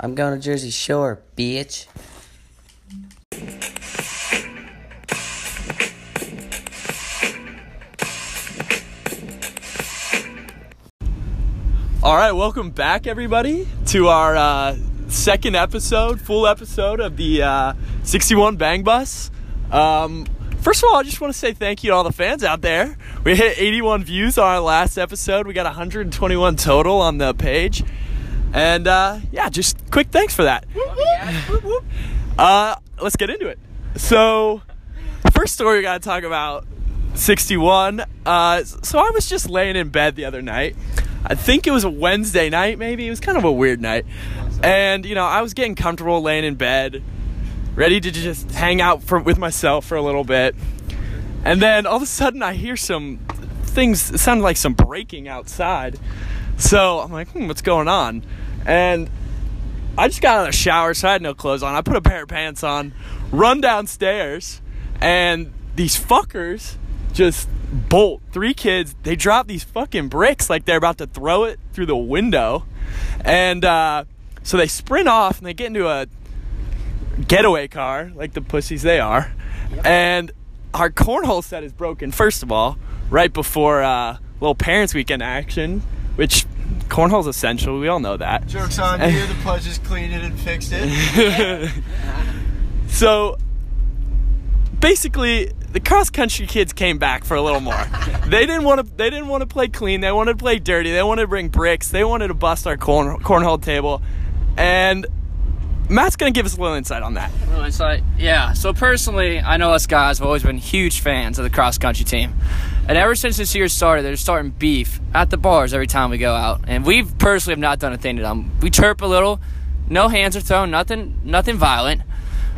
I'm going to Jersey Shore, bitch. All right, welcome back, everybody, to our uh, second episode, full episode of the uh, 61 Bang Bus. Um, first of all, I just want to say thank you to all the fans out there. We hit 81 views on our last episode. We got 121 total on the page. And uh, yeah, just quick thanks for that. Uh, let's get into it. So, first story we got to talk about 61. Uh, so, I was just laying in bed the other night. I think it was a Wednesday night, maybe. It was kind of a weird night. And, you know, I was getting comfortable laying in bed, ready to just hang out for, with myself for a little bit. And then all of a sudden, I hear some things, it sounded like some breaking outside. So I'm like, hmm, what's going on? And I just got out of the shower, so I had no clothes on. I put a pair of pants on, run downstairs, and these fuckers just bolt. Three kids, they drop these fucking bricks like they're about to throw it through the window. And uh, so they sprint off and they get into a getaway car, like the pussies they are. And our cornhole set is broken, first of all, right before uh, little parents' weekend action, which cornhole's essential. We all know that. Joke's on you. The pledge just cleaned it and fixed it. So basically, the cross country kids came back for a little more. they didn't want to. They didn't want to play clean. They wanted to play dirty. They wanted to bring bricks. They wanted to bust our corn cornhole table, and Matt's gonna give us a little insight on that. Well, it's like, yeah. So personally, I know us guys have always been huge fans of the cross country team, and ever since this year started, they're starting beef at the bars every time we go out, and we personally have not done a thing to them. We chirp a little, no hands are thrown, nothing, nothing violent.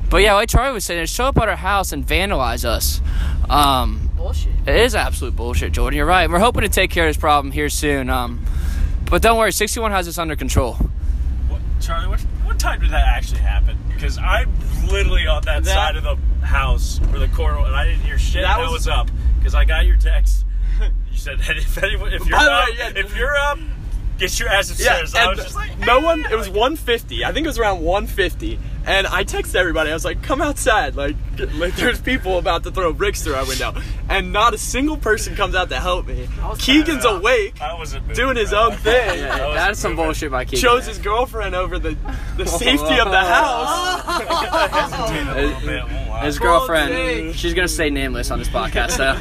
But yeah, like Charlie was saying, they show up at our house and vandalize us. Um, Bullshit. it is absolute bullshit, Jordan. You're right. We're hoping to take care of this problem here soon. Um, but don't worry, 61 has this under control. What, Charlie, what, what time did that actually happen? Because I'm literally on that, That- side of the house or the corner, and I didn't hear shit That was- was, up. Because I got your text. You said that if anyone, if you're up, way, yeah. if you're up, get your ass upstairs. I and was just like, no "Hey." one. It was 150. I think it was around 150. And I texted everybody. I was like, "Come outside! Like, like there's people about to throw bricks through our window." And not a single person comes out to help me. Keegan's Yeah. awake, I wasn't moving, doing his bro. own thing. Yeah, I that's some moving. bullshit by Keegan. Chose his girlfriend over the the safety of the house. Hesitated a little bit, won't lie. His girlfriend, she's gonna stay nameless on this podcast though.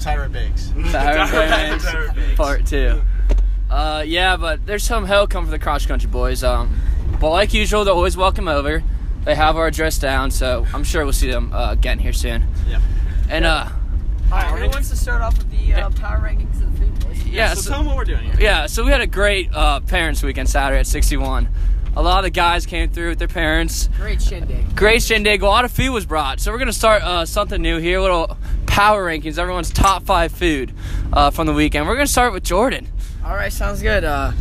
Tyra Banks. Tyra Banks, Tyra Banks. part two. Uh, yeah, but there's some hell coming for the cross country boys. Um, but like usual, they're always welcome over. They have our address down, so I'm sure we'll see them uh, again here soon. Yeah. And uh, All right, who wants to start off with the uh, power rankings of the food boys? yeah, So so- tell them what we're doing here. yeah. So we had a great uh, parents' weekend Saturday at 61. A lot of the guys came through with their parents. Great shindig. Great shindig. A lot of food was brought. So we're gonna start uh, something new here. A little power rankings. Everyone's top five food uh, from the weekend. We're gonna start with Jordan. All right, sounds good. Uh,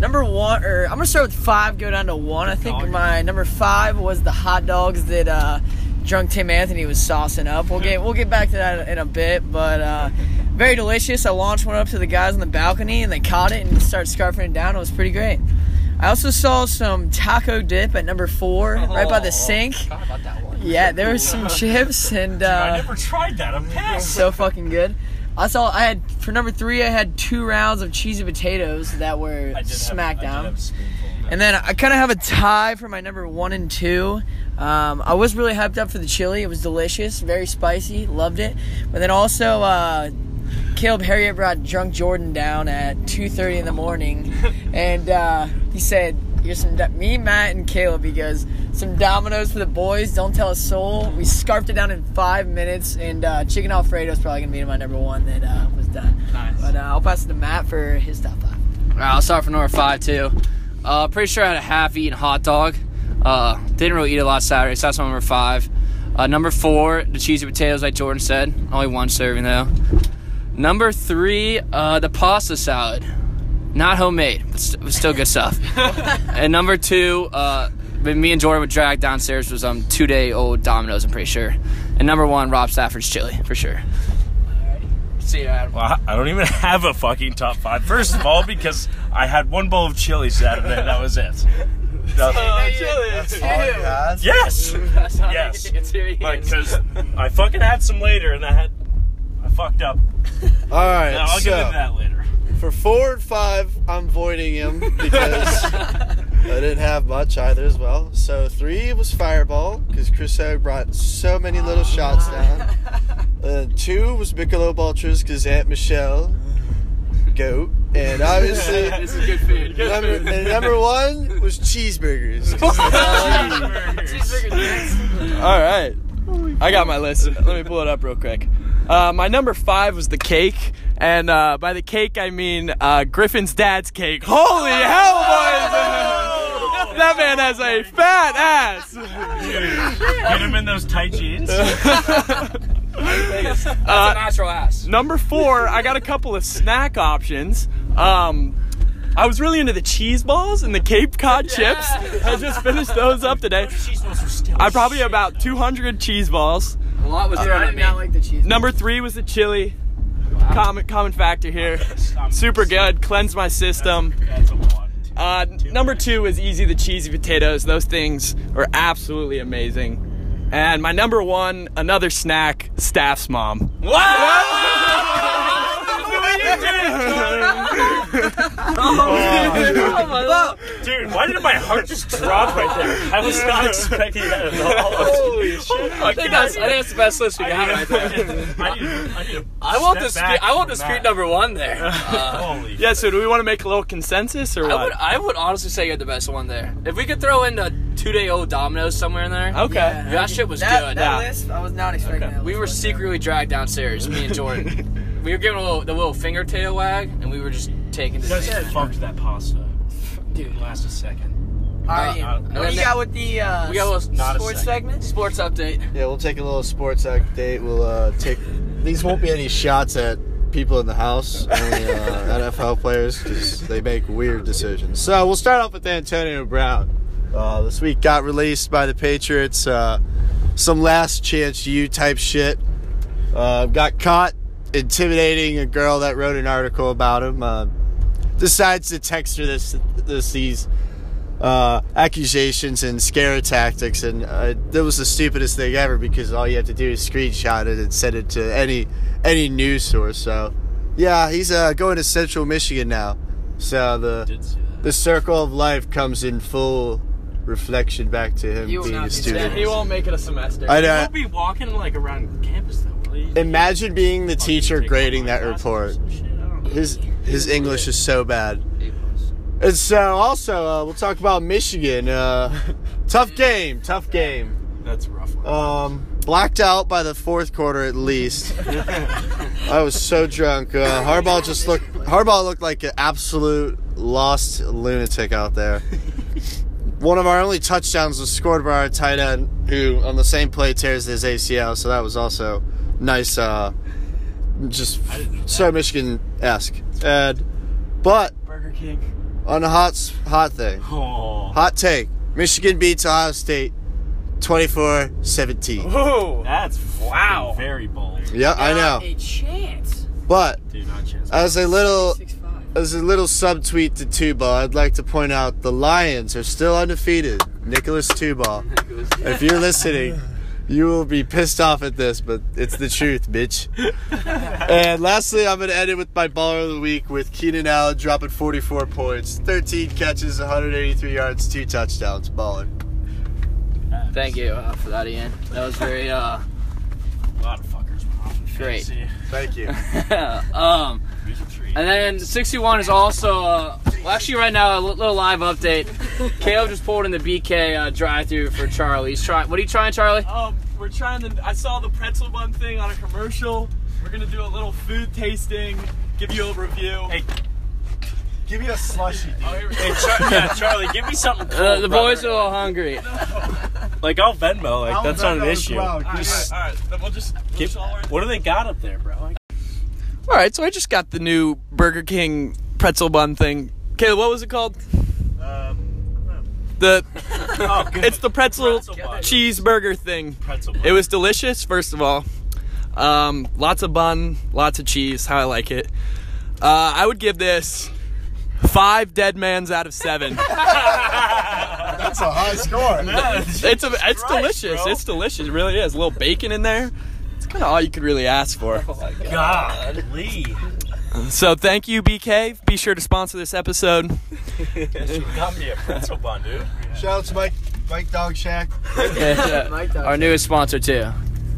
number one, or I'm gonna start with five, go down to one. I think my number five was the hot dogs that uh, drunk Tim Anthony was saucing up. We'll get we'll get back to that in a bit, but uh, very delicious. I launched one up to the guys on the balcony, and they caught it and started scarfing it down. It was pretty great. I also saw some taco dip at number four, right by the sink. Yeah, there was some chips and. I Uh, never tried that. I'm pissed. so fucking good. I saw I had for number three I had two rounds of cheesy potatoes that were I did have- I did smackdown. have a spoonful. And then I kind of have a tie for my number one and two. Um, I was really hyped up for the chili. It was delicious, very spicy, loved it. But then also, uh, Caleb Harriet brought drunk Jordan down at 2:30 in the morning, and uh, he said, "Here's some do- me, Matt, and Caleb because some Domino's for the boys. Don't tell a soul." We scarfed it down in five minutes, and uh, chicken Alfredo is probably gonna be my number one that uh, was done. Nice. But uh, I'll pass it to Matt for his top five. All right, I'll start from number five too. Uh, pretty sure I had a half-eaten hot dog. Uh, didn't really eat a lot Saturday, so that's my number five. Uh, number four, the cheesy potatoes, like Jordan said. Only one serving though. Number three, uh, the pasta salad. Not homemade, but st- but still good stuff. and number two, uh, me and Jordan would drag downstairs was um two day old Domino's. I'm pretty sure. And number one, Rob Stafford's chili for sure. See you, Adam. Well, I don't even have a fucking top five. First of all, because I had one bowl of chili Saturday, and that was it. That Two. Yes. That's how Yes. he gets serious. Like, because I fucking had some later, and I had I fucked up. All right, Now, I'll so get into that later. For four and five, I'm voiding him because I didn't have much either as well. So three was Fireball because Chris Hogue brought so many little ah. shots down. And uh, two was Michelob Ultras because Aunt Michelle, goat, and obviously. this is good food. Good Number, food. and number one was cheeseburgers. 'cause All right. I got my list. Let me pull it up real quick. Uh, my number five was the cake. And uh, by the cake, I mean uh, Griffin's dad's cake. Holy hell, boys! that man has a fat ass. Get him in those tight jeans. That's a natural ass. Number four, I got a couple of snack options. Um, I was really into the cheese balls and the Cape Cod chips. I just finished those up today. I probably have about 200 cheese balls. A lot was I thrown at did not like the cheese. Number three was the chili. Common common factor here. Super good. Cleanse my system. That's a one. Uh, number two is easy the cheesy potatoes. Those things are absolutely amazing. And my number one, another snack, Staff's mom. Dude, why did my heart just drop right there? I was not expecting that at all. Holy shit! I think that's, I think that's the best list we got right there. I need, I need I want step the I want the street number one there. Uh, Holy Yeah, so do we want to make a little consensus or I what? would I would honestly say you're the best one there. If we could throw in a two day old Domino's somewhere in there, okay. that shit was that, good. That Yeah. list, I was not expecting that. we were whatsoever. secretly dragged downstairs, me and Jordan. we were giving a little the little finger tail wag, and we were just taking You the. guys fucked that pasta. Didn't last a second. All right, Uh, what uh, do you got with the uh, We got a little Not sports second. segment? sports update. yeah, we'll take a little sports update. We'll uh, take. These won't be any shots at people in the house, only uh, NFL players, because they make weird decisions. So we'll start off with Antonio Brown. Uh, this week got released by the Patriots. Uh, some last chance you type shit. Uh, got caught intimidating a girl that wrote an article about him. Decides to text her this, this these uh, accusations and scare tactics, and uh, that was the stupidest thing ever because all you have to do is screenshot it and send it to any any news source. So, yeah, he's uh, going to Central Michigan now. So the Did see that. the circle of life comes in full reflection back to him He will being not a student. He won't make it a semester. I You know. won't be walking like around campus though. Imagine being the teacher grading that my classes report. And shit, I don't know. His his English is so bad. And so also uh, we'll talk about Michigan. Uh, tough game, tough game. That's a rough one. Um, blacked out by the fourth quarter at least. I was so drunk. Uh, Harbaugh just looked. Harbaugh looked like an absolute lost lunatic out there. One of our only touchdowns was scored by our tight end, who on the same play tears his ACL. So that was also nice. Uh, just so Michigan esque. And but Burger King. on a hot hot thing, oh, hot take: Michigan beats Ohio State 24-17. Whoa. that's Wow. Very bold. Yeah, I know. a chance. But Dude, chance. as a little Six as a little subtweet to Tubal, I'd like to point out the Lions are still undefeated. Nicholas Tubal. If you're listening, you will be pissed off at this, but it's the truth, bitch. and lastly, I'm gonna end it with my baller of the week with Keenan Allen dropping 44 points, 13 catches, 183 yards, two touchdowns. Baller. Thank you uh, for that, Ian. That was very uh, a lot of fuckers went off in Great. Thank you. um. Here's a treat. And then 61 is also, uh, well, actually, right now, a little live update. Caleb just pulled in the BK uh, drive through for Charlie. He's trying, what are you trying, Charlie? Um, we're trying to. I saw the pretzel bun thing on a commercial. We're gonna do a little food tasting, give you a review. Hey, Give me a slushy, dude. Oh, here we go. hey, Char- yeah, Charlie, give me something. Cool, Uh, the boys are brother. a little hungry. like I'll Venmo. Like that's not an issue. All right, all right. Then we'll just. We'll Give- just all what do they got up there, bro? Like, All right, so I just got the new Burger King pretzel bun thing. Caleb, what was it called? The oh, good. it's the pretzel, Pretzel cheeseburger thing. pretzel. bun. It was delicious, first of all. Um, lots of bun, lots of cheese, how I like it. Uh, I would give this five dead mans out of seven. That's a high score. It's a, it's Christ, delicious. bro. It's delicious. It really is. A little bacon in there. It's kind of all you could really ask for. Golly. So thank you, BK. Be sure to sponsor this episode. Got me a pretzel bun, dude. Shout out to Mike, Mike Dog Shack. Mike Dog. Our newest sponsor too.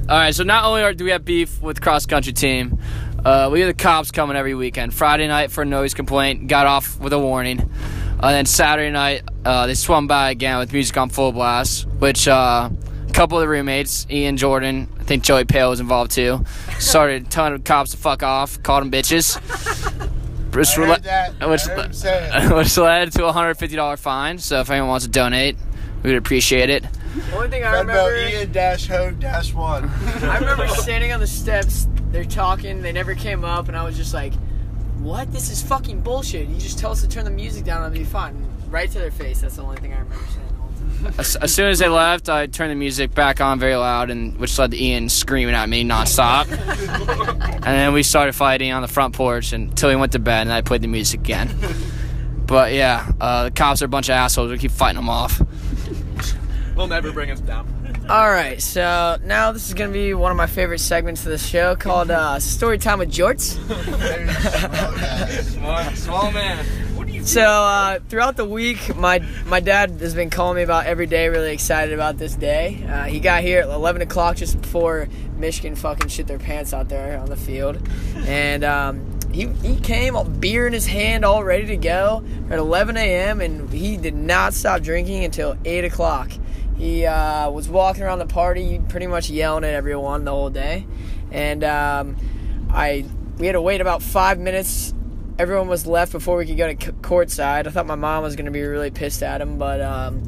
All right, so not only are, do we have beef with cross country team, uh, we have the cops coming every weekend. Friday night for a noise complaint, got off with a warning. and then Saturday night, uh, they swung by again with music on full blast, which uh, a couple of the roommates, Ian Jordan, I think Joey Pale was involved too, started telling the cops to fuck off, called them bitches. Which, I heard that. which, I heard him which led to a $150 fine. So if anyone wants to donate, we would appreciate it. Only thing I Venmo remember, Ian dash ho dash one. I remember standing on the steps. They're talking. They never came up, and I was just like, "What? This is fucking bullshit. You just tell us to turn the music down, and it'll be fine." Right to their face. That's the only thing I remember saying. The whole time. As, as soon as they left, I turned the music back on very loud, and which led to Ian screaming at me nonstop. and then we started fighting on the front porch until he went to bed, and I played the music again. But yeah, uh, the cops are a bunch of assholes. We keep fighting them off. We'll never bring us down. All right, so now this is gonna be one of my favorite segments of the show called uh, "Story Time with Jorts." Small man. So uh, throughout the week, my my dad has been calling me about every day. Really excited about this day. Uh, he got here at 11 o'clock just before Michigan fucking shit their pants out there on the field, and um, he he came, beer in his hand, all ready to go at 11 a.m. and he did not stop drinking until 8 o'clock. He uh, was walking around the party, pretty much yelling at everyone the whole day, and um, I we had to wait about five minutes everyone was left before we could go to c- courtside. I thought my mom was going to be really pissed at him, but um,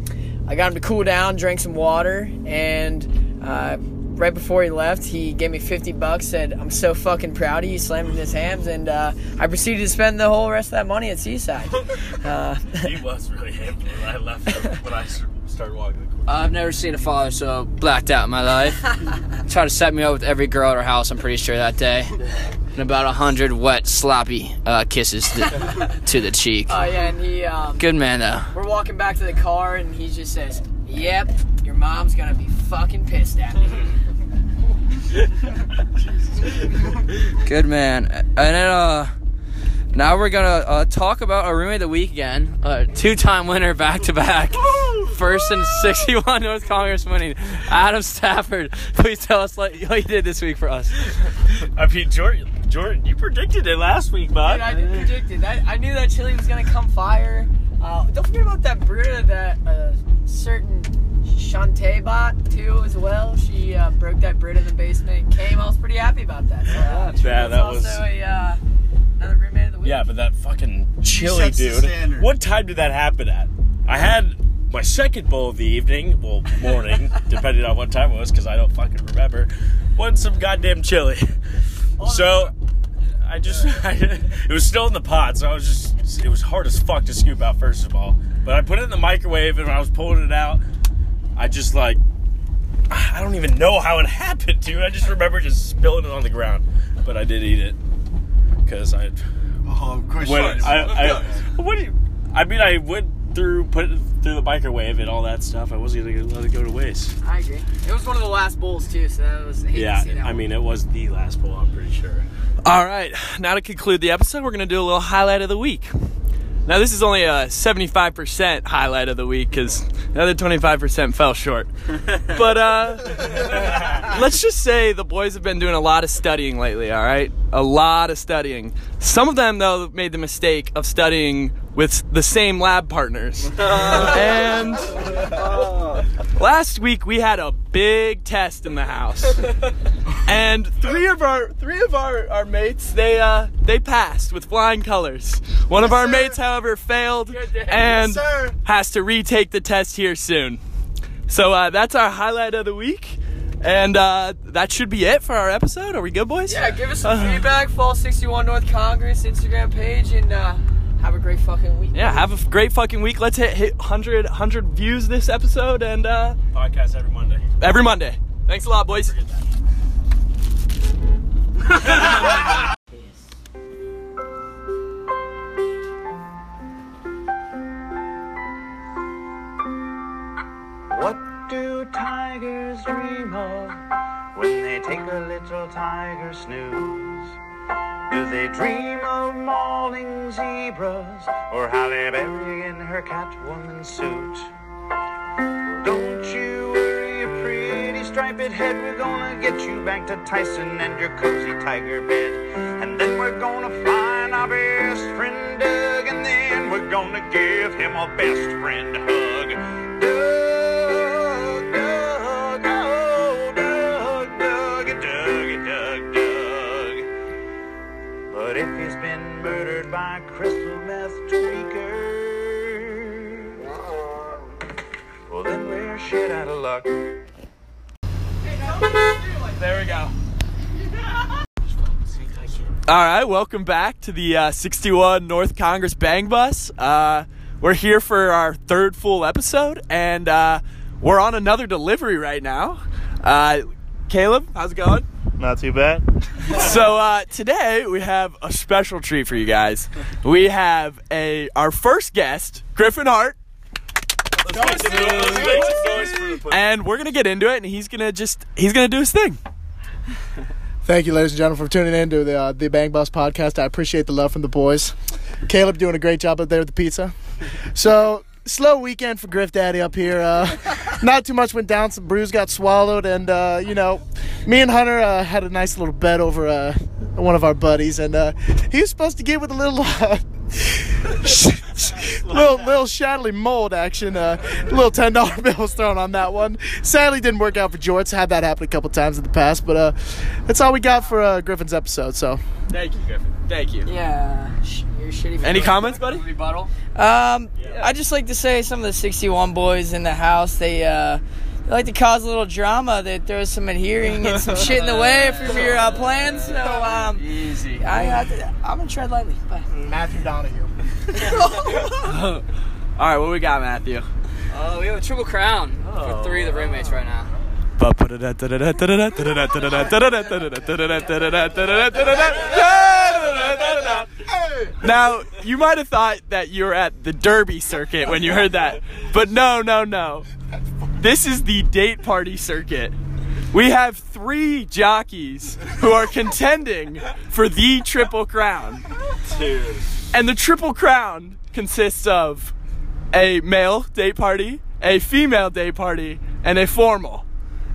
I got him to cool down, drank some water, and uh, right before he left, he gave me 50 bucks, said, I'm so fucking proud of you, slammed in his hands, and uh, I proceeded to spend the whole rest of that money at Seaside. Uh, He was really happy when I left him, I started walking the court. I've never seen a father so blacked out in my life. Tried to set me up with every girl at our house. I'm pretty sure that day, and about a hundred wet, sloppy uh, kisses to, to the cheek. oh, yeah, and he, um, Good man though. we're walking back to the car, and he just says, Yep, your mom's going to be fucking pissed at me. Good man. And then uh now we're gonna uh, talk about our roommate of the week again. Uh, two-time winner back to back. First and 61 North Congress winning. Adam Stafford. Please tell us what you did this week for us. I mean, Jordan, Jordan, you predicted it last week, bud. Dude, I did predict it. That, I knew that chili was gonna come fire. Uh, don't forget about that Brita that uh, certain Shantae bought too as well. She uh, broke that Brita in the basement. Came. I was pretty happy about that. So, uh, Yeah, that's that was- also a uh, another roommate of the week. Yeah, but that fucking chili, dude. What time did that happen at? I had my second bowl of the evening, well, morning, depending on what time it was, because I don't fucking remember. Wanted some goddamn chili. So, I just, it was still in the pot, so I was just, it was hard as fuck to scoop out, first of all. But I put it in the microwave, and when I was pulling it out, I just like, I don't even know how it happened, dude. I just remember just spilling it on the ground. But I did eat it. Because I Oh, of course. when. I, I, what do you, I mean, I went through, put it through the microwave and all that stuff. I wasn't gonna let it go to waste. I agree. It was one of the last bowls too, so that was I hate Yeah, to see that I one. mean, it was the last bowl. I'm pretty sure. All right, now to conclude the episode, we're going to do a little highlight of the week. Now, this is only a 75% highlight of the week because the other 25% fell short. But uh, let's just say the boys have been doing a lot of studying lately, all right? A lot of studying. Some of them, though, made the mistake of studying with the same lab partners. and last week we had a big test in the house. and three of our three of our, our mates they uh they passed with flying colors. One of our mates, however, failed and sir. has to retake the test here soon. So uh, that's our highlight of the week, and uh, that should be it for our episode. Are we good, boys? Yeah, give us some Uh, feedback. Fall 61 North Congress Instagram page, and uh, have a great fucking week. Yeah, have a great fucking week. Let's hit, hit 100, 100 views this episode and uh, Podcast every Monday. every Monday. Thanks a lot, boys. do tigers dream of when they take a little tiger snooze? Do they dream of mauling zebras or Halle Berry in her Catwoman suit? Don't you worry, you pretty striped head. We're gonna get you back to Tyson and your cozy tiger bed. And then we're gonna find our best friend Doug, and then we're gonna give him a best friend hug. Doug, shit out of luck. There we go. All right, welcome back to the uh, 61 North Congress Bang Bus. Uh, we're here for our third full episode, and uh, we're on another delivery right now. Uh, Caleb, how's it going? Not too bad. so uh, today we have a special treat for you guys. We have a our first guest, Griffin Hart, and we're gonna get into it. And he's gonna just he's gonna do his thing. Thank you, ladies and gentlemen, for tuning in to the uh, the Bang Bus podcast. I appreciate the love from the boys. Caleb doing a great job up there with the pizza. So slow weekend for Griff Daddy up here. Uh, not too much went down. Some brews got swallowed, and uh, you know, me and Hunter uh, had a nice little bet over uh, one of our buddies, and uh, he was supposed to get with a little. Uh, little little shadowy mold action. Uh, little ten dollar bill was thrown on that one. Sadly, didn't work out for Jorts. Had that happen a couple times in the past, but uh, that's all we got for uh, Griffin's episode. So Thank you, Griffin. Thank you. Yeah, sh- you're shitty. Any comments, buddy? Rebuttal. Um, I just like to say some of the 61 boys in the house, they, uh, they like to cause a little drama. They throw some adhering and some shit in the way for your uh, plans. So, um, Easy. I, I, I'm gonna tread lightly. Bye. Matthew Donahue. All right, what we got, Matthew? Uh, we have a triple crown for three of the roommates right now. Now, you might have thought that you were at the Derby circuit when you heard that, but no, no, no. This is the date party circuit. We have three jockeys who are contending for the Triple Crown. And the Triple Crown consists of a male date party, a female date party, and a formal.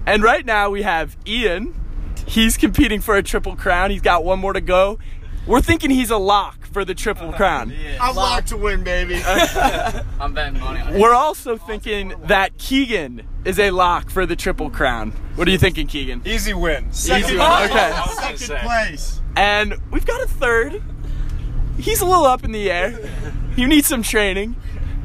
And right now we have Ian. He's competing for a Triple Crown. He's got one more to go. We're thinking he's a lock for the Triple Crown. I'm locked to win, baby. I'm betting money on it. We're also thinking that Keegan is a lock for the Triple Crown. What are you thinking, Keegan? Easy win. Easy one. Okay. Second place. And we've got a third. He's a little up in the air. You need some training.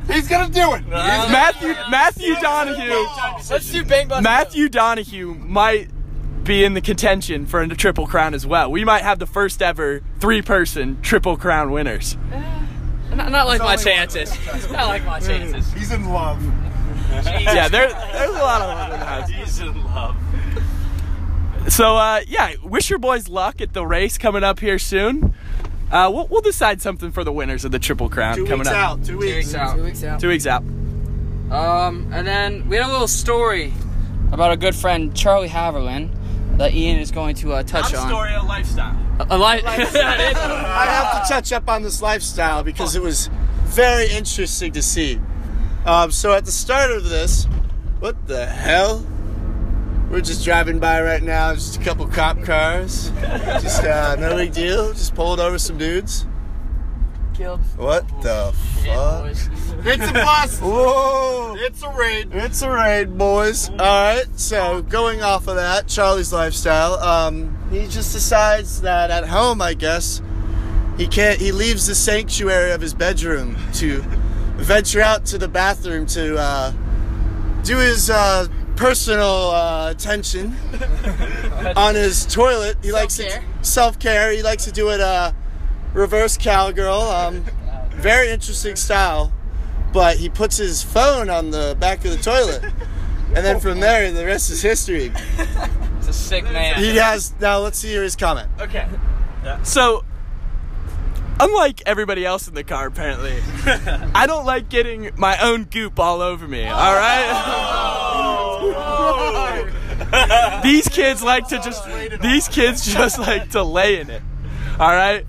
He's gonna do it. Matthew Matthew Donahue. Let's do bang bus. Matthew Donahue might be in the contention for a triple crown as well. We might have the first ever three-person triple crown winners. Not, not like my chances. Not like my chances. He's in love. Yeah, there, there's a lot of love in the house. He's in love. So uh, yeah, wish your boys luck at the race coming up here soon. Uh, we'll, we'll decide something for the winners of the triple crown Two coming weeks up. out. Two Two weeks. weeks out. Two weeks out. Two weeks out. Um, and then we had a little story about a good friend, Charlie Haverland, that Ian is going to uh, touch on. of lifestyle. A li- I have to touch up on this lifestyle because it was very interesting to see. Um, so at the start of this, what the hell? We're just driving by right now, just a couple cop cars. Just uh, no big deal. Just pulled over some dudes. Killed. What the fuck? It's a bus. Whoa! It's a raid. It's a raid, boys. All right. So going off of that, Charlie's lifestyle. Um, he just decides that at home, I guess, he can't. He leaves the sanctuary of his bedroom to venture out to the bathroom to uh, do his uh, personal uh, attention on his toilet. He likes to Self-care. self care. He likes to do it uh, reverse cowgirl. Um, very interesting style. But he puts his phone on the back of the toilet. And then from there, the rest is history. It's a sick man. He has. Now let's hear his comment. Okay. So, unlike everybody else in the car, apparently, I don't like getting my own goop all over me. All right. these kids like to just these kids just like to lay in it. All right.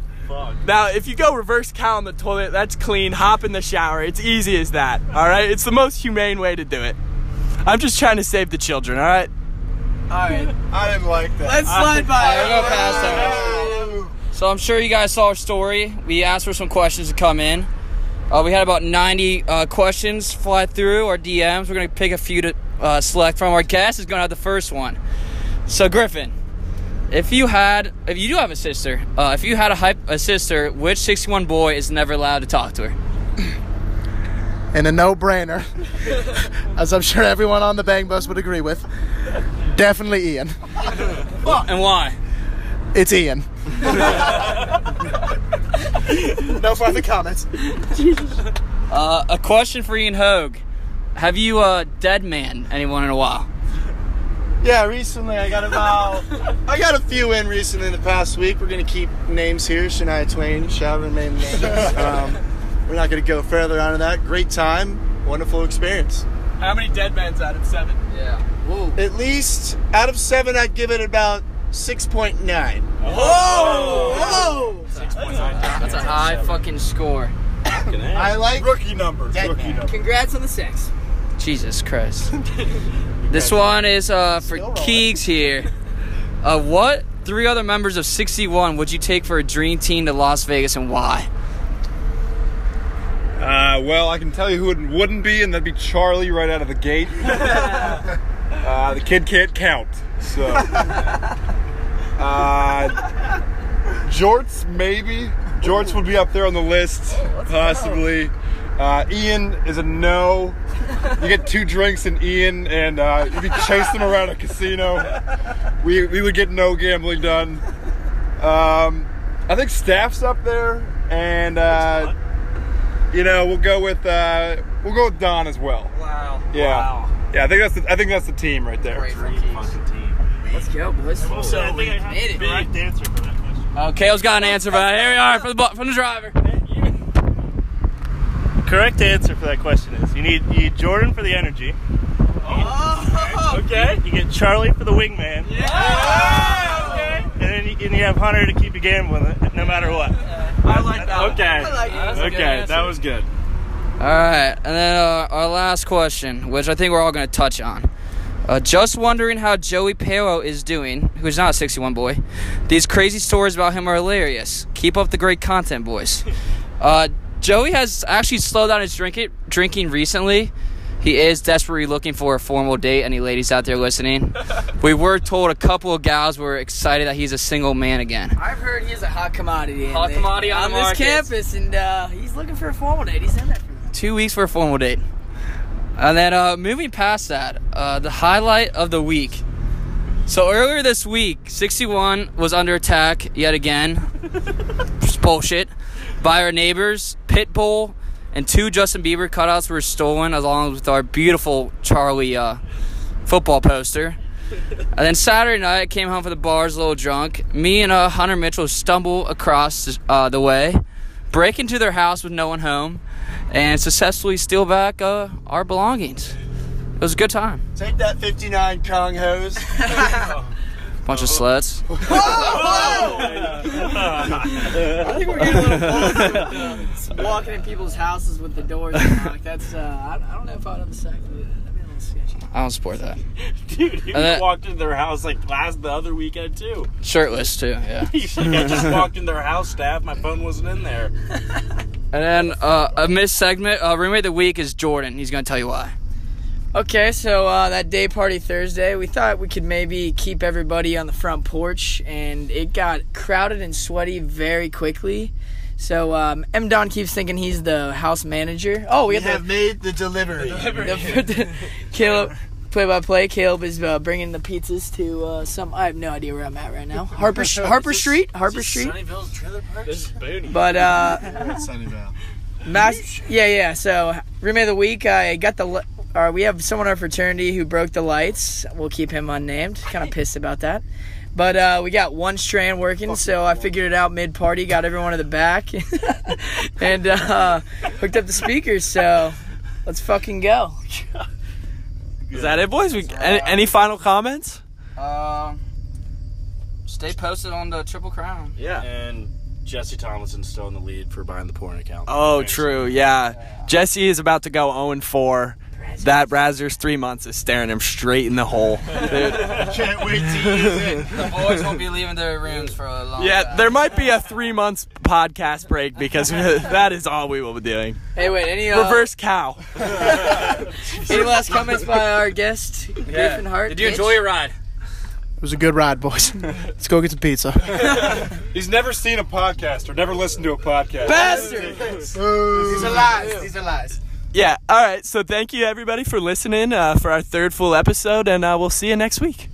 Now, if you go reverse cow on the toilet, that's clean. Hop in the shower. It's easy as that. All right. It's the most humane way to do it. I'm just trying to save the children. All right. All right. I didn't like that. Let's slide by. Alright, we'll go past that. So I'm sure you guys saw our story. We asked for some questions to come in. Uh, we had about 90 uh, questions fly through our DMs. We're going to pick a few to uh, select from. Our guest is going to have the first one. So Griffin, if you had, if you do have a sister, uh, if you had a, hype, a sister, which 61 boy is never allowed to talk to her? And a no-brainer, as I'm sure everyone on the Bang Bus would agree with. Definitely Ian. And why? It's Ian. no further comments. Uh, a question for Ian Hogue. Have you uh, dead man anyone in a while? Yeah, recently I got about I got a few in recently in the past week. We're gonna keep names here. Shania Twain, Shavin named names. Um, we're not gonna go further onto that. Great time, wonderful experience. How many dead men's out of seven? Yeah. Whoa. At least out of seven, I'd give it about six point nine. Whoa! Six point nine. That's a high fucking score. I like Rookie numbers. Rookie numbers. Congrats on the six. Jesus Christ. this one is uh, for Keegs here. Uh, what three other members of 61 would you take for a dream team to Las Vegas and why? Uh, well, I can tell you who it wouldn't be, and that'd be Charlie right out of the gate. uh, the kid can't count, so. Uh, Jorts, maybe. Jorts would be up there on the list, possibly. Uh, Ian is a no. You get two drinks and Ian, and uh, you'd be chasing around a casino. We, we would get no gambling done. Um, I think staff's up there, and uh, you know we'll go with uh, we'll go with Don as well. Wow. Yeah, yeah. I think that's the, I think that's the team right there. Let's go, boys. So I think I have Made it. the correct answer for that question. Oh, Kale's got an answer, but here we are for the bu- from the driver. Correct answer for that question is you need you need Jordan for the energy. Okay. You get Charlie for the wingman. Yeah. Okay. And then you, and you have Hunter to keep you gambling no matter what. I like that. Okay. That's a good okay, that was good. All right, and then uh, our last question, which I think we're all going to touch on. Uh, just wondering how Joey Palo is doing, who's not a 61 boy. These crazy stories about him are hilarious. Keep up the great content, boys. Uh, Joey has actually slowed down his drink drinking recently. He is desperately looking for a formal date. Any ladies out there listening? we were told a couple of gals were excited that he's a single man again. I've heard he's a hot commodity. Hot the- commodity on the this market. campus, and uh, he's looking for a formal date. He said that. two weeks for a formal date. And then uh, moving past that, uh, the highlight of the week. So earlier this week, 61 was under attack yet again. Just bullshit. By our neighbors, Pitbull and two Justin Bieber cutouts were stolen, along with our beautiful Charlie uh, football poster. And then Saturday night, I came home from the bars a little drunk. Me and uh, Hunter Mitchell stumble across uh, the way, break into their house with no one home, and successfully steal back uh, our belongings. It was a good time. Take that 59 Kong hose. Bunch of sluts. I think we're getting a little walking in people's houses with the doors unlocked. That's uh, I, I don't know if I'd have a second. That'd be a little sketchy. I don't support that. Dude, you And walked into their house like last the other weekend too. Shirtless too, yeah. Like, I just walked in their house staff, my phone wasn't in there. And then uh, a missed segment. Uh, roommate of the week is Jordan. He's gonna tell you why. Okay, so uh, that day party Thursday, we thought we could maybe keep everybody on the front porch, and it got crowded and sweaty very quickly. So um, M. Don keeps thinking he's the house manager. Oh, we We have have made the delivery. the, Caleb, play by play. Caleb is uh, bringing the pizzas to uh, some. I have no idea where I'm at right now. Harper Harper Street, Harper Street. Sunnyvale's trailer park. This is Booney. But uh, Sunnyvale. Max, yeah, yeah. So roommate of the week, I got the. Li- Uh, we have someone in our fraternity who broke the lights. We'll keep him unnamed. Kind of pissed about that. But uh, we got one strand working, so I figured it out mid party. Got everyone in the back, and uh, hooked up the speakers. So let's fucking go. Is that it, boys? We, any, any final comments? Um, stay posted on the Triple Crown. Yeah. And Jesse Tomlinson's still in the lead for buying the porn account. Oh, Thanks. true. Yeah. Jesse is about to go 0 4. That Brazzers three months is staring him straight in the hole. Dude. Can't wait to use it. The boys won't be leaving their rooms for a long time. Yeah, time. there might be a three months podcast break because that is all we will be doing. Hey, wait, any uh, Reverse cow. any last comments by our guest, Griffin Hart? Did you Mitch? enjoy your ride? It was a good ride, boys. Let's go get some pizza. He's never seen a podcast or never listened to a podcast. Bastard! These are lies. These are lies. Yeah, all right. So thank you, everybody, for listening uh, for our third full episode, and uh, we'll see you next week.